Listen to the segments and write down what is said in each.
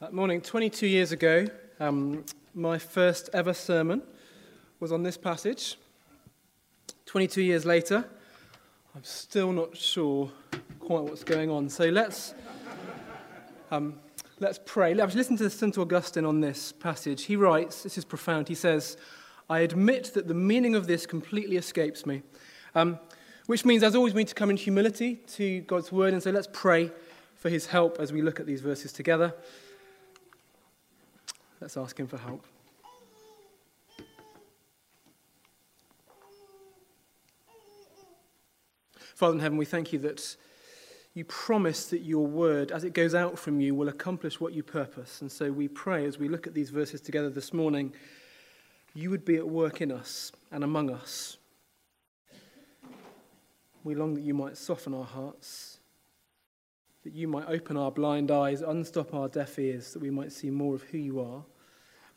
That morning, 22 years ago, um, my first ever sermon was on this passage. 22 years later, I'm still not sure quite what's going on. So let's, um, let's pray. Let's listen to St. Augustine on this passage. He writes, this is profound, he says, I admit that the meaning of this completely escapes me. Um, which means, as always, we need to come in humility to God's word. And so let's pray for his help as we look at these verses together. Let's ask Him for help. Father in heaven, we thank you that you promise that your word, as it goes out from you, will accomplish what you purpose. And so we pray as we look at these verses together this morning, you would be at work in us and among us. We long that you might soften our hearts, that you might open our blind eyes, unstop our deaf ears, that we might see more of who you are.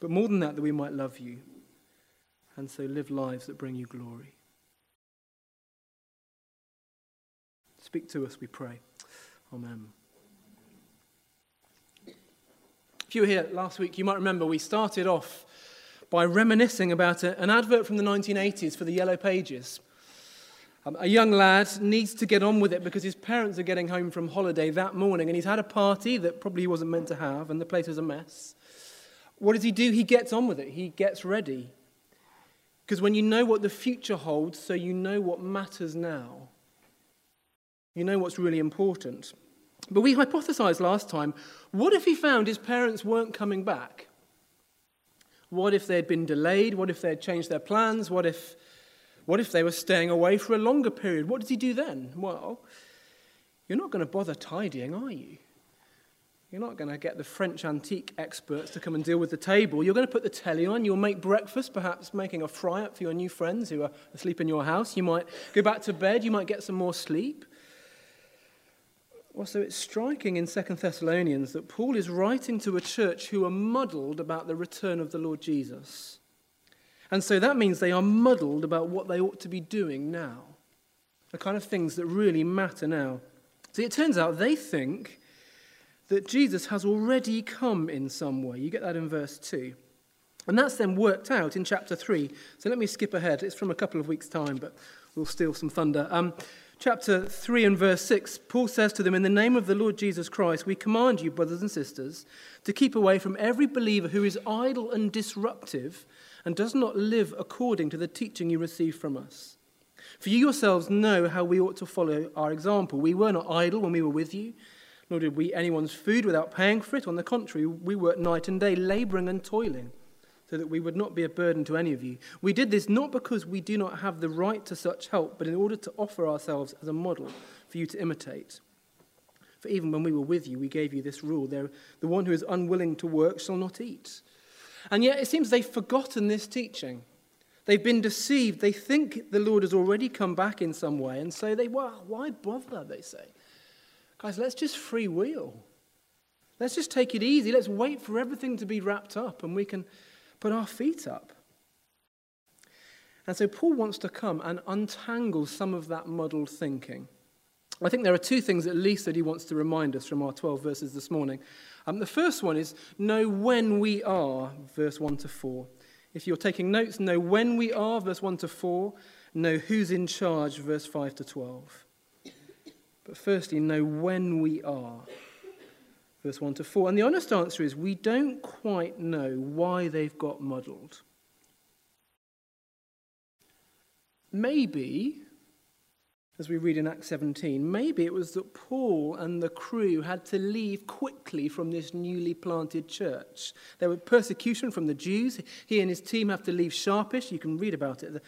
But more than that, that we might love you and so live lives that bring you glory. Speak to us, we pray. Amen. If you were here last week, you might remember we started off by reminiscing about a, an advert from the 1980s for the Yellow Pages. Um, a young lad needs to get on with it because his parents are getting home from holiday that morning and he's had a party that probably he wasn't meant to have and the place is a mess. What does he do? He gets on with it, he gets ready. Because when you know what the future holds, so you know what matters now, you know what's really important. But we hypothesized last time what if he found his parents weren't coming back? What if they'd been delayed? What if they'd changed their plans? What if, what if they were staying away for a longer period? What does he do then? Well, you're not going to bother tidying, are you? You're not going to get the French antique experts to come and deal with the table. You're going to put the telly on. You'll make breakfast, perhaps making a fry up for your new friends who are asleep in your house. You might go back to bed. You might get some more sleep. Well, so it's striking in Second Thessalonians that Paul is writing to a church who are muddled about the return of the Lord Jesus. And so that means they are muddled about what they ought to be doing now, the kind of things that really matter now. See, it turns out they think that Jesus has already come in some way. You get that in verse 2. And that's then worked out in chapter 3. So let me skip ahead. It's from a couple of weeks' time, but we'll steal some thunder. Um, chapter 3 and verse 6, Paul says to them, In the name of the Lord Jesus Christ, we command you, brothers and sisters, to keep away from every believer who is idle and disruptive and does not live according to the teaching you receive from us. For you yourselves know how we ought to follow our example. We were not idle when we were with you nor did we eat anyone's food without paying for it. On the contrary, we worked night and day, laboring and toiling, so that we would not be a burden to any of you. We did this not because we do not have the right to such help, but in order to offer ourselves as a model for you to imitate. For even when we were with you, we gave you this rule the one who is unwilling to work shall not eat. And yet it seems they've forgotten this teaching. They've been deceived. They think the Lord has already come back in some way, and so they, well, why bother, they say. Guys, let's just free wheel. Let's just take it easy. Let's wait for everything to be wrapped up and we can put our feet up. And so Paul wants to come and untangle some of that muddled thinking. I think there are two things at least that he wants to remind us from our 12 verses this morning. Um, the first one is know when we are, verse 1 to 4. If you're taking notes, know when we are, verse 1 to 4. Know who's in charge, verse 5 to 12. But firstly, know when we are. Verse 1 to 4. And the honest answer is we don't quite know why they've got muddled. Maybe, as we read in Acts 17, maybe it was that Paul and the crew had to leave quickly from this newly planted church. There was persecution from the Jews. He and his team have to leave sharpish. You can read about it.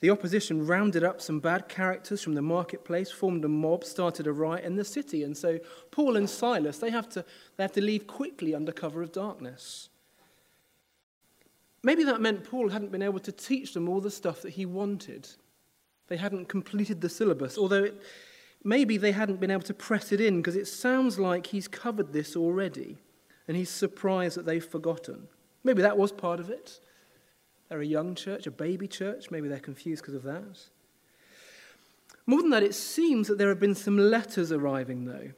The opposition rounded up some bad characters from the marketplace, formed a mob, started a riot in the city. And so Paul and Silas, they have to, they have to leave quickly under cover of darkness. Maybe that meant Paul hadn't been able to teach them all the stuff that he wanted. They hadn't completed the syllabus, although it, maybe they hadn't been able to press it in because it sounds like he's covered this already and he's surprised that they've forgotten. Maybe that was part of it. They're a young church, a baby church. Maybe they're confused because of that. More than that, it seems that there have been some letters arriving, though.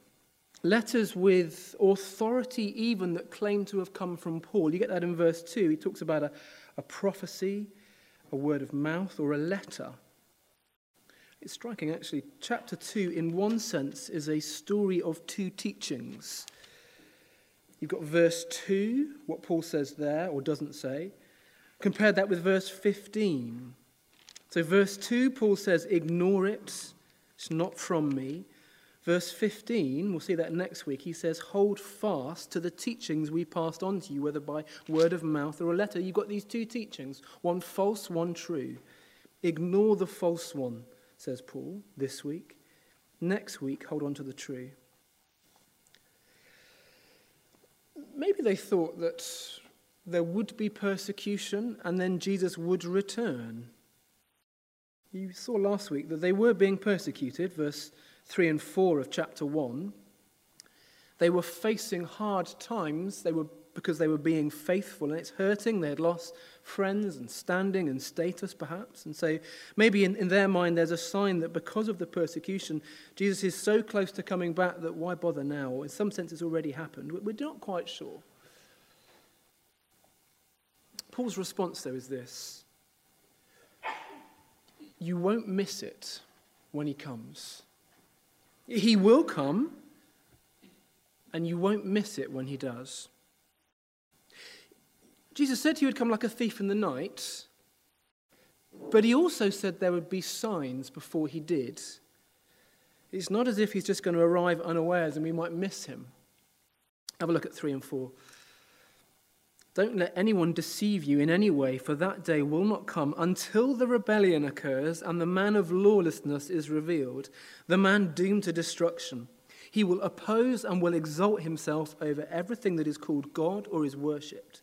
Letters with authority, even that claim to have come from Paul. You get that in verse 2. He talks about a, a prophecy, a word of mouth, or a letter. It's striking, actually. Chapter 2, in one sense, is a story of two teachings. You've got verse 2, what Paul says there or doesn't say. Compare that with verse 15. So, verse 2, Paul says, Ignore it, it's not from me. Verse 15, we'll see that next week, he says, Hold fast to the teachings we passed on to you, whether by word of mouth or a letter. You've got these two teachings one false, one true. Ignore the false one, says Paul this week. Next week, hold on to the true. Maybe they thought that there would be persecution and then Jesus would return. You saw last week that they were being persecuted, verse 3 and 4 of chapter 1. They were facing hard times they were, because they were being faithful, and it's hurting. They had lost friends and standing and status, perhaps. And so maybe in, in their mind there's a sign that because of the persecution, Jesus is so close to coming back that why bother now? Or in some sense, it's already happened. We're not quite sure. Paul's response, though, is this You won't miss it when he comes. He will come, and you won't miss it when he does. Jesus said he would come like a thief in the night, but he also said there would be signs before he did. It's not as if he's just going to arrive unawares and we might miss him. Have a look at 3 and 4. Don't let anyone deceive you in any way, for that day will not come until the rebellion occurs and the man of lawlessness is revealed, the man doomed to destruction. He will oppose and will exalt himself over everything that is called God or is worshipped,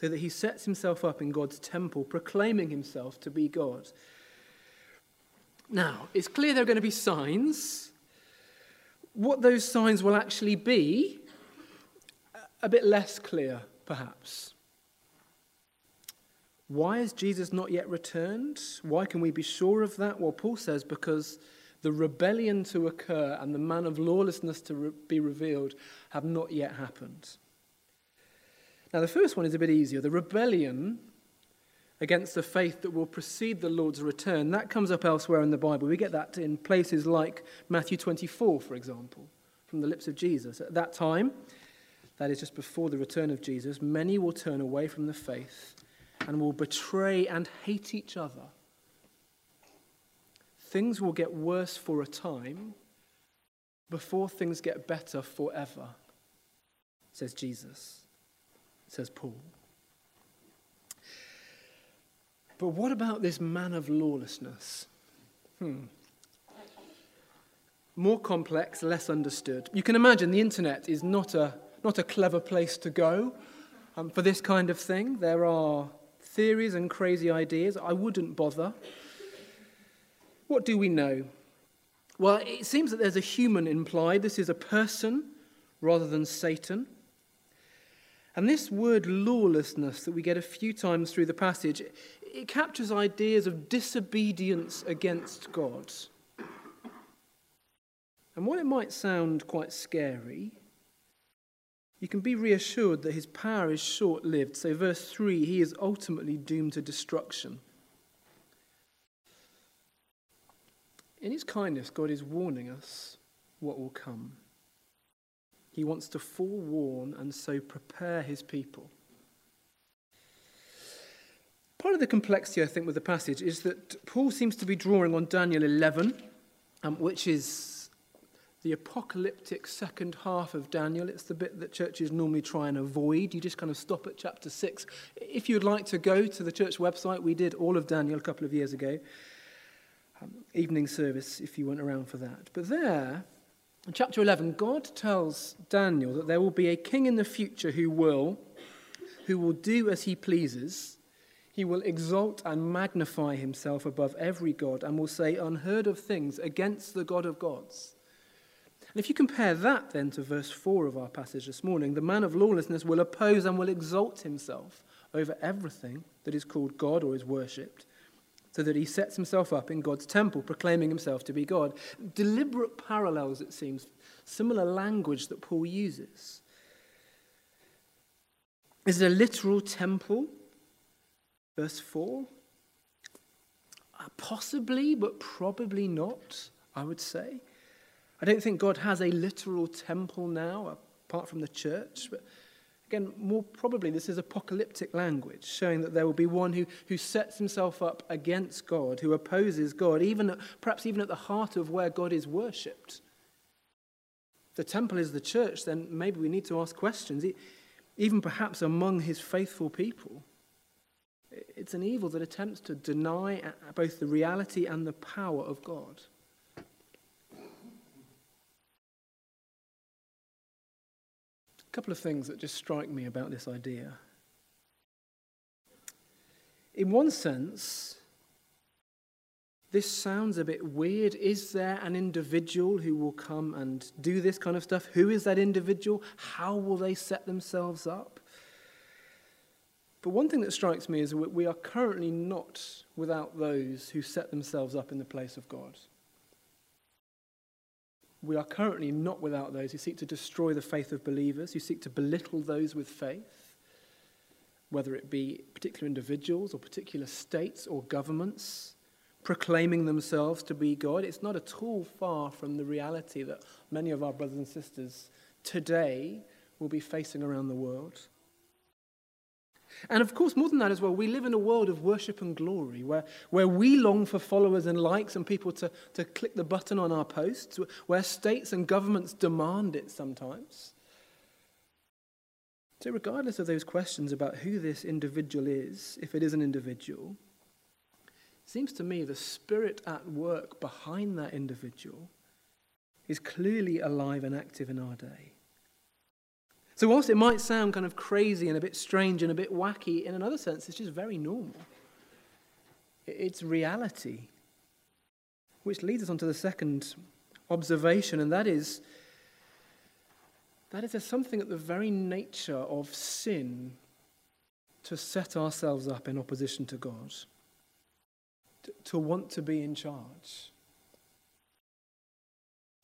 so that he sets himself up in God's temple, proclaiming himself to be God. Now, it's clear there are going to be signs. What those signs will actually be, a bit less clear perhaps. Why has Jesus not yet returned? Why can we be sure of that? Well, Paul says because the rebellion to occur and the man of lawlessness to re- be revealed have not yet happened. Now, the first one is a bit easier. The rebellion against the faith that will precede the Lord's return, that comes up elsewhere in the Bible. We get that in places like Matthew 24, for example, from the lips of Jesus. At that time, that is just before the return of Jesus, many will turn away from the faith and will betray and hate each other. Things will get worse for a time before things get better forever, says Jesus, says Paul. But what about this man of lawlessness? Hmm. More complex, less understood. You can imagine the internet is not a not a clever place to go um, for this kind of thing. There are theories and crazy ideas. I wouldn't bother. What do we know? Well, it seems that there's a human implied. This is a person rather than Satan. And this word lawlessness that we get a few times through the passage, it captures ideas of disobedience against God. And while it might sound quite scary, you can be reassured that his power is short lived. So, verse 3 he is ultimately doomed to destruction. In his kindness, God is warning us what will come. He wants to forewarn and so prepare his people. Part of the complexity, I think, with the passage is that Paul seems to be drawing on Daniel 11, um, which is the apocalyptic second half of Daniel. It's the bit that churches normally try and avoid. You just kind of stop at chapter 6. If you'd like to go to the church website, we did all of Daniel a couple of years ago. Um, evening service, if you weren't around for that. But there, in chapter 11, God tells Daniel that there will be a king in the future who will, who will do as he pleases. He will exalt and magnify himself above every god and will say unheard of things against the God of gods. And if you compare that then to verse 4 of our passage this morning, the man of lawlessness will oppose and will exalt himself over everything that is called God or is worshipped. so that he sets himself up in God's temple, proclaiming himself to be God. Deliberate parallels, it seems, similar language that Paul uses. Is it a literal temple? Verse 4. Uh, possibly, but probably not, I would say. I don't think God has a literal temple now, apart from the church, but Again, more probably, this is apocalyptic language, showing that there will be one who, who sets himself up against God, who opposes God, even perhaps even at the heart of where God is worshipped. The temple is the church, then maybe we need to ask questions, even perhaps among his faithful people. It's an evil that attempts to deny uh, both the reality and the power of God. A couple of things that just strike me about this idea. In one sense, this sounds a bit weird. Is there an individual who will come and do this kind of stuff? Who is that individual? How will they set themselves up? But one thing that strikes me is that we are currently not without those who set themselves up in the place of God we are currently not without those who seek to destroy the faith of believers, who seek to belittle those with faith, whether it be particular individuals or particular states or governments, proclaiming themselves to be God. It's not at all far from the reality that many of our brothers and sisters today will be facing around the world. And of course, more than that as well, we live in a world of worship and glory where, where we long for followers and likes and people to, to click the button on our posts, where states and governments demand it sometimes. So, regardless of those questions about who this individual is, if it is an individual, it seems to me the spirit at work behind that individual is clearly alive and active in our day. So, whilst it might sound kind of crazy and a bit strange and a bit wacky, in another sense, it's just very normal. It's reality. Which leads us on to the second observation, and that is that is there's something at the very nature of sin to set ourselves up in opposition to God, to, to want to be in charge.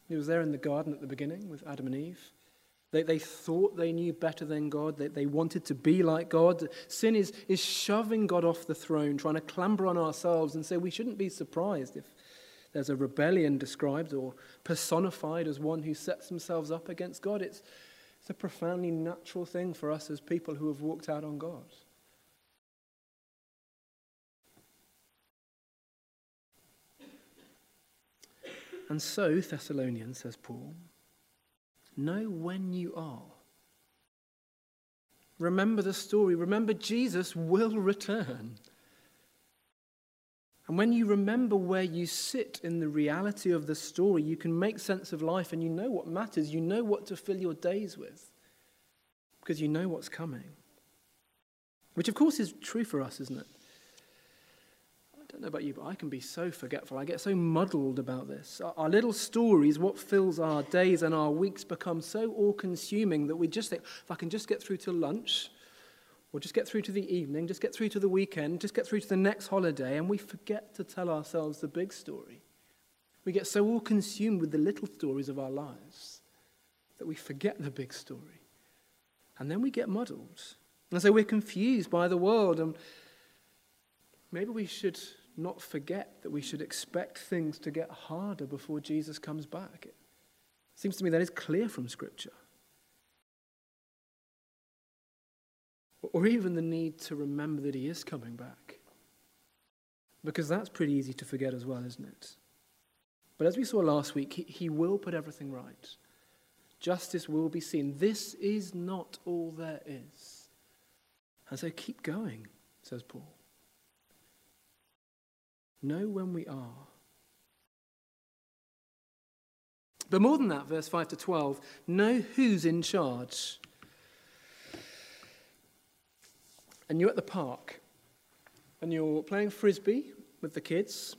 He was there in the garden at the beginning with Adam and Eve. They, they thought they knew better than God. They, they wanted to be like God. Sin is, is shoving God off the throne, trying to clamber on ourselves. And say we shouldn't be surprised if there's a rebellion described or personified as one who sets themselves up against God. It's, it's a profoundly natural thing for us as people who have walked out on God. And so, Thessalonians, says Paul, Know when you are. Remember the story. Remember, Jesus will return. And when you remember where you sit in the reality of the story, you can make sense of life and you know what matters. You know what to fill your days with because you know what's coming. Which, of course, is true for us, isn't it? Don't know about you, but I can be so forgetful. I get so muddled about this. Our, little stories, what fills our days and our weeks, become so all consuming that we just think, if I can just get through to lunch, or just get through to the evening, just get through to the weekend, just get through to the next holiday, and we forget to tell ourselves the big story. We get so all consumed with the little stories of our lives that we forget the big story. And then we get muddled. And so we're confused by the world. And maybe we should not forget that we should expect things to get harder before Jesus comes back. It seems to me that is clear from Scripture. Or even the need to remember that He is coming back. Because that's pretty easy to forget as well, isn't it? But as we saw last week, He, he will put everything right. Justice will be seen. This is not all there is. And so keep going, says Paul. Know when we are. But more than that, verse 5 to 12, know who's in charge. And you're at the park and you're playing frisbee with the kids.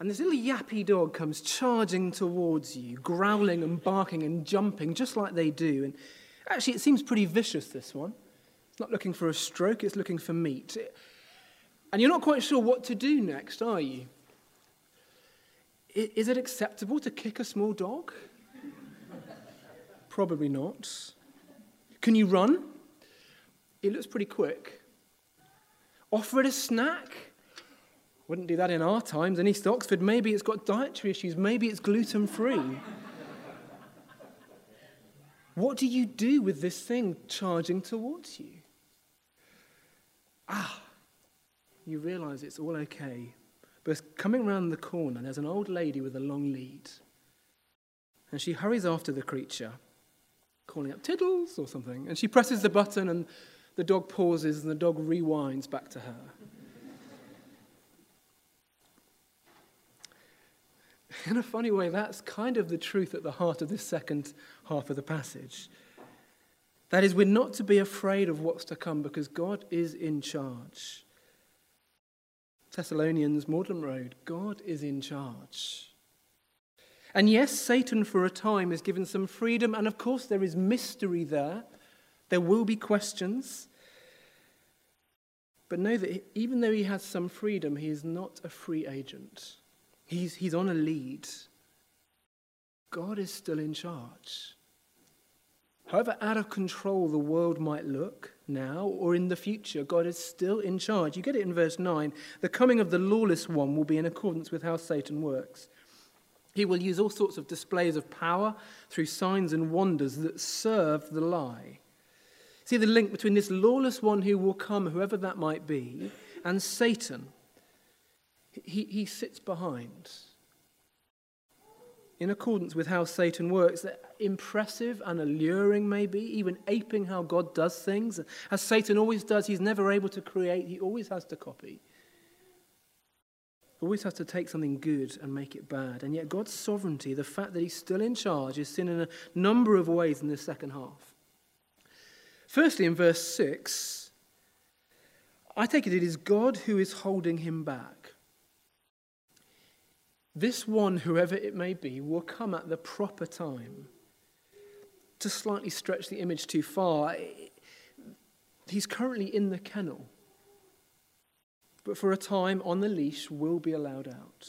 And this little yappy dog comes charging towards you, growling and barking and jumping just like they do. And actually, it seems pretty vicious, this one. It's not looking for a stroke, it's looking for meat. It, And you're not quite sure what to do next, are you? Is it acceptable to kick a small dog? Probably not. Can you run? It looks pretty quick. Offer it a snack? Wouldn't do that in our times in East Oxford. Maybe it's got dietary issues. Maybe it's gluten free. what do you do with this thing charging towards you? Ah, you realize it's all okay. But coming round the corner, there's an old lady with a long lead. And she hurries after the creature, calling up Tiddles or something. And she presses the button, and the dog pauses, and the dog rewinds back to her. In a funny way, that's kind of the truth at the heart of this second half of the passage. That is, we're not to be afraid of what's to come because God is in charge. Thessalonians, Magdalen Road, God is in charge. And yes, Satan for a time is given some freedom, and of course there is mystery there. There will be questions. But know that even though he has some freedom, he is not a free agent. He's, he's on a lead. God is still in charge. However out of control the world might look now or in the future, God is still in charge. You get it in verse 9. The coming of the lawless one will be in accordance with how Satan works. He will use all sorts of displays of power through signs and wonders that serve the lie. See the link between this lawless one who will come, whoever that might be, and Satan. He, he sits behind in accordance with how Satan works, impressive and alluring, maybe, even aping how God does things. As Satan always does, he's never able to create, he always has to copy. Always has to take something good and make it bad. And yet, God's sovereignty, the fact that he's still in charge, is seen in a number of ways in the second half. Firstly, in verse 6, I take it it is God who is holding him back. This one, whoever it may be, will come at the proper time. To slightly stretch the image too far, he's currently in the kennel, but for a time on the leash will be allowed out.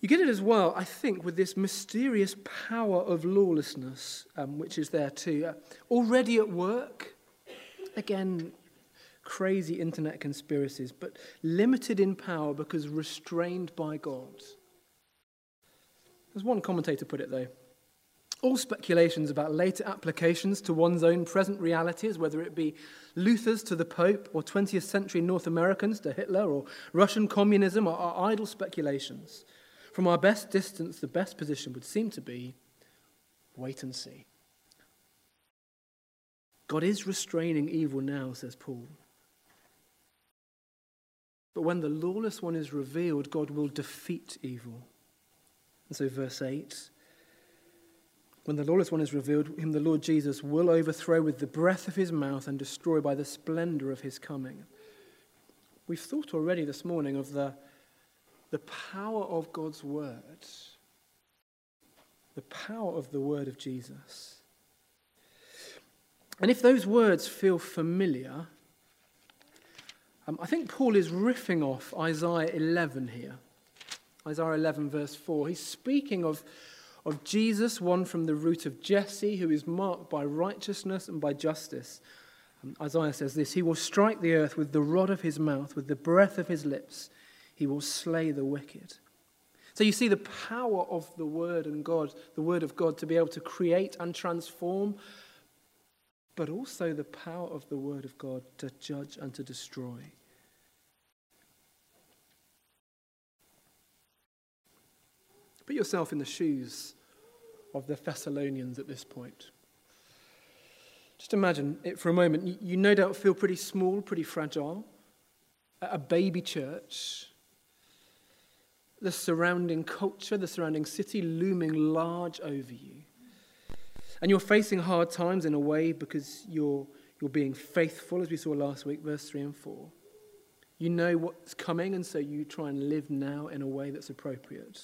You get it as well, I think, with this mysterious power of lawlessness, um, which is there too. Uh, already at work, again, crazy internet conspiracies, but limited in power because restrained by God. As one commentator put it, though, all speculations about later applications to one's own present realities, whether it be Luther's to the Pope or 20th century North Americans to Hitler or Russian communism, are, are idle speculations. From our best distance, the best position would seem to be wait and see. God is restraining evil now, says Paul. But when the lawless one is revealed, God will defeat evil. And so, verse 8 when the lawless one is revealed, him the Lord Jesus will overthrow with the breath of his mouth and destroy by the splendor of his coming. We've thought already this morning of the, the power of God's word, the power of the word of Jesus. And if those words feel familiar, um, I think Paul is riffing off Isaiah 11 here. Isaiah 11, verse 4. He's speaking of, of Jesus, one from the root of Jesse, who is marked by righteousness and by justice. Um, Isaiah says this He will strike the earth with the rod of his mouth, with the breath of his lips. He will slay the wicked. So you see the power of the word and God, the word of God to be able to create and transform, but also the power of the Word of God to judge and to destroy. Put yourself in the shoes of the Thessalonians at this point. Just imagine it for a moment. You, you no doubt feel pretty small, pretty fragile. A baby church. The surrounding culture, the surrounding city looming large over you. And you're facing hard times in a way because you're, you're being faithful, as we saw last week, verse 3 and 4. You know what's coming, and so you try and live now in a way that's appropriate.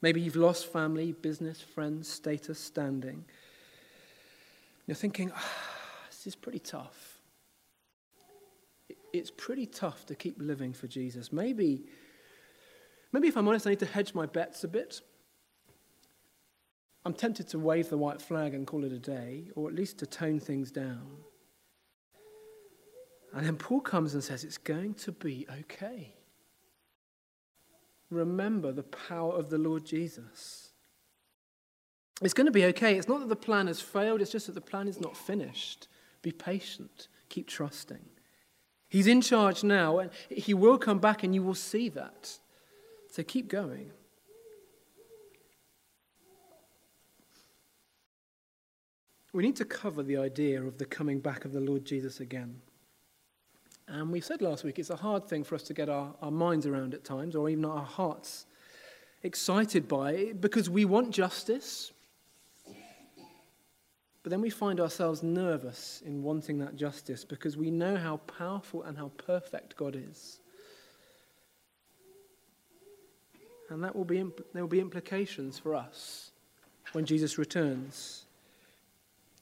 Maybe you've lost family, business, friends, status, standing. You're thinking, ah, this is pretty tough. it's pretty tough to keep living for Jesus. Maybe, maybe if I'm honest, I need to hedge my bets a bit. I'm tempted to wave the white flag and call it a day, or at least to tone things down. And then Paul comes and says, It's going to be okay. Remember the power of the Lord Jesus. It's going to be okay. It's not that the plan has failed, it's just that the plan is not finished. Be patient, keep trusting. He's in charge now, and he will come back, and you will see that. So keep going. We need to cover the idea of the coming back of the Lord Jesus again. And we said last week it's a hard thing for us to get our, our minds around at times, or even our hearts excited by it, because we want justice. But then we find ourselves nervous in wanting that justice because we know how powerful and how perfect God is. And that will be, there will be implications for us when Jesus returns.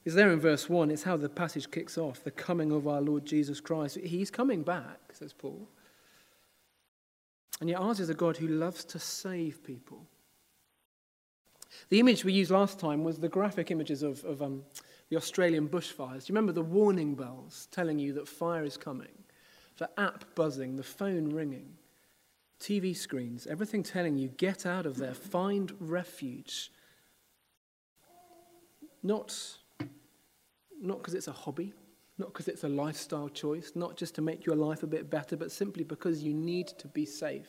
It's there in verse 1. It's how the passage kicks off the coming of our Lord Jesus Christ. He's coming back, says Paul. And yet, ours is a God who loves to save people. The image we used last time was the graphic images of, of um, the Australian bushfires. Do you remember the warning bells telling you that fire is coming? The app buzzing, the phone ringing, TV screens, everything telling you get out of there, find refuge. Not, not because it's a hobby, not because it's a lifestyle choice, not just to make your life a bit better, but simply because you need to be safe.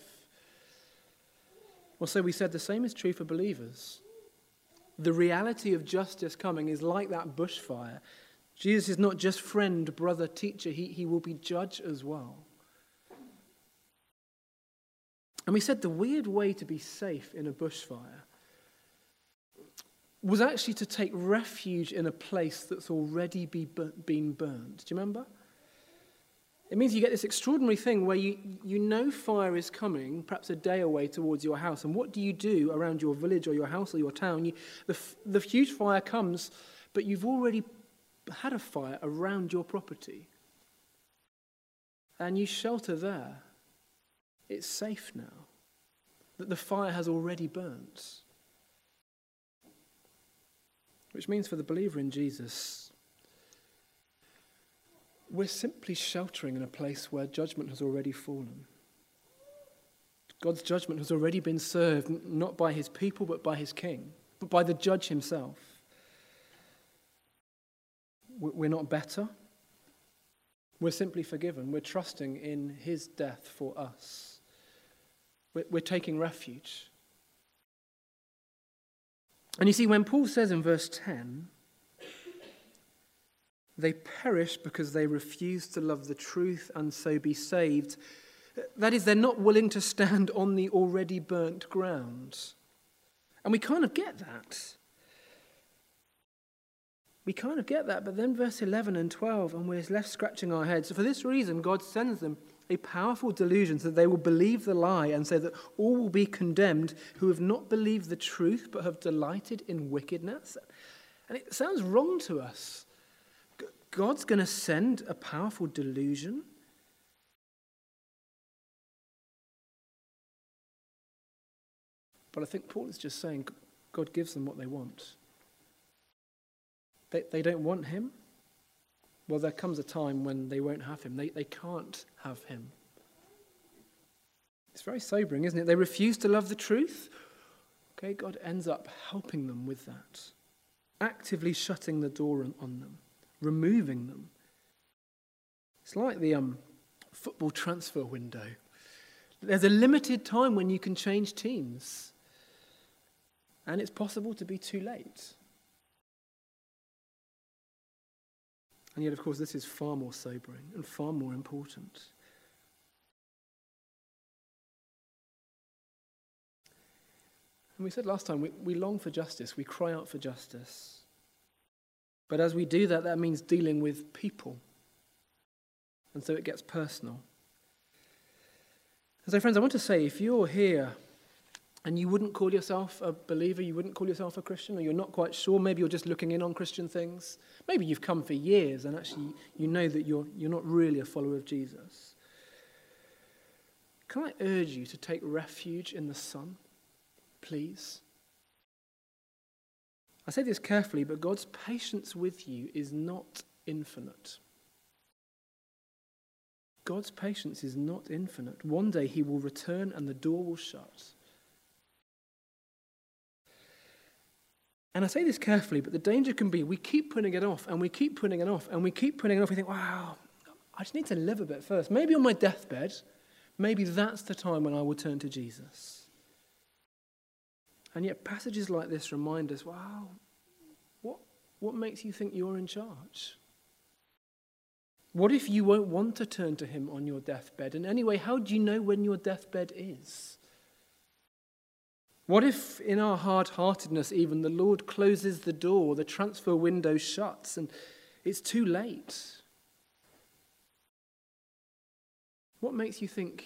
Well, so we said the same is true for believers the reality of justice coming is like that bushfire. Jesus is not just friend, brother, teacher, he, he will be judge as well. And we said the weird way to be safe in a bushfire was actually to take refuge in a place that's already be, been burned. Do you remember? It means you get this extraordinary thing where you, you know fire is coming, perhaps a day away towards your house. And what do you do around your village or your house or your town? You, the, the huge fire comes, but you've already had a fire around your property. And you shelter there. It's safe now. That the fire has already burnt. Which means for the believer in Jesus, we're simply sheltering in a place where judgment has already fallen. God's judgment has already been served, not by his people, but by his king, but by the judge himself. We're not better. We're simply forgiven. We're trusting in his death for us. We're taking refuge. And you see, when Paul says in verse 10, they perish because they refuse to love the truth and so be saved. That is, they're not willing to stand on the already burnt ground. And we kind of get that. We kind of get that, but then verse 11 and 12, and we're left scratching our heads. So, for this reason, God sends them a powerful delusion so that they will believe the lie and say that all will be condemned who have not believed the truth but have delighted in wickedness. And it sounds wrong to us. God's going to send a powerful delusion. But I think Paul is just saying God gives them what they want. They, they don't want him. Well, there comes a time when they won't have him. They, they can't have him. It's very sobering, isn't it? They refuse to love the truth. Okay, God ends up helping them with that, actively shutting the door on them removing them. It's like the um, football transfer window. There's a limited time when you can change teams, and it's possible to be too late. And yet, of course, this is far more sobering and far more important. And we said last time, we, we long for justice, we cry out for justice. But as we do that, that means dealing with people. And so it gets personal. And so, friends, I want to say if you're here and you wouldn't call yourself a believer, you wouldn't call yourself a Christian, or you're not quite sure, maybe you're just looking in on Christian things. Maybe you've come for years and actually you know that you're, you're not really a follower of Jesus. Can I urge you to take refuge in the Son, please? I say this carefully, but God's patience with you is not infinite. God's patience is not infinite. One day he will return and the door will shut. And I say this carefully, but the danger can be we keep putting it off and we keep putting it off and we keep putting it off. We think, wow, I just need to live a bit first. Maybe on my deathbed, maybe that's the time when I will turn to Jesus. And yet, passages like this remind us wow, what, what makes you think you're in charge? What if you won't want to turn to Him on your deathbed? And anyway, how do you know when your deathbed is? What if, in our hard heartedness, even the Lord closes the door, the transfer window shuts, and it's too late? What makes you think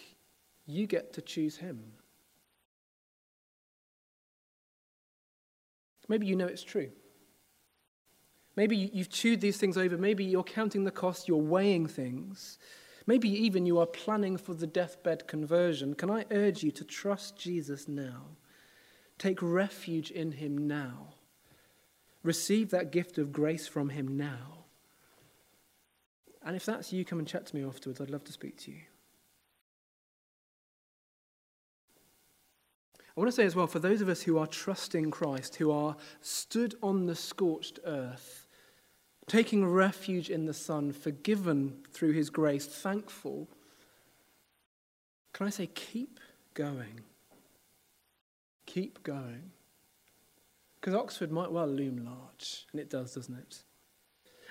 you get to choose Him? Maybe you know it's true. Maybe you've chewed these things over. Maybe you're counting the cost, you're weighing things. Maybe even you are planning for the deathbed conversion. Can I urge you to trust Jesus now? Take refuge in him now. Receive that gift of grace from him now. And if that's you, come and chat to me afterwards. I'd love to speak to you. I want to say as well, for those of us who are trusting Christ, who are stood on the scorched earth, taking refuge in the Son, forgiven through his grace, thankful, can I say, keep going? Keep going. Because Oxford might well loom large, and it does, doesn't it?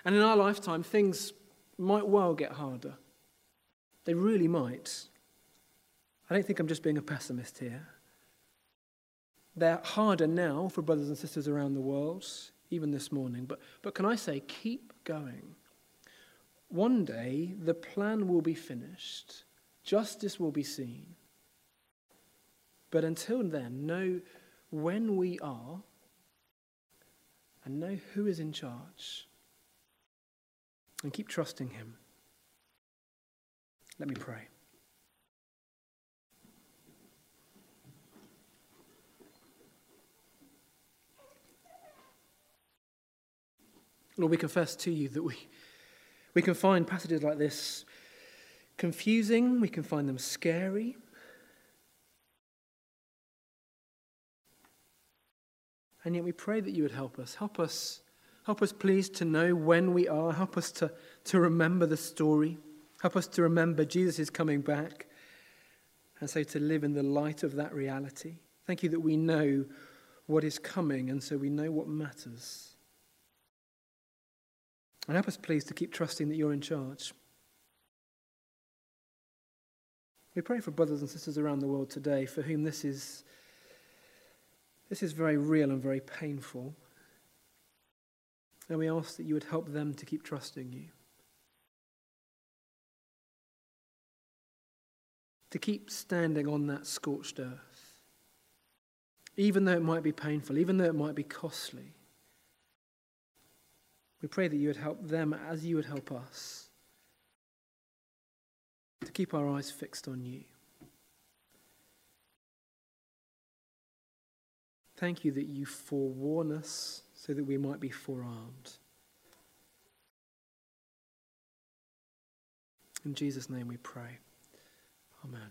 And in our lifetime, things might well get harder. They really might. I don't think I'm just being a pessimist here. They're harder now for brothers and sisters around the world, even this morning. But, but can I say, keep going. One day, the plan will be finished, justice will be seen, but until then, know when we are and know who is in charge. And keep trusting Him. Let me pray. Lord, we confess to you that we, we can find passages like this confusing, we can find them scary, And yet we pray that you would help us. Help us, help us, please, to know when we are. Help us to, to remember the story. Help us to remember Jesus is coming back. And so to live in the light of that reality. Thank you that we know what is coming, and so we know what matters. And help us, please, to keep trusting that you're in charge. We pray for brothers and sisters around the world today for whom this is this is very real and very painful. And we ask that you would help them to keep trusting you. To keep standing on that scorched earth. Even though it might be painful, even though it might be costly. We pray that you would help them as you would help us to keep our eyes fixed on you. Thank you that you forewarn us so that we might be forearmed. In Jesus' name we pray. Amen.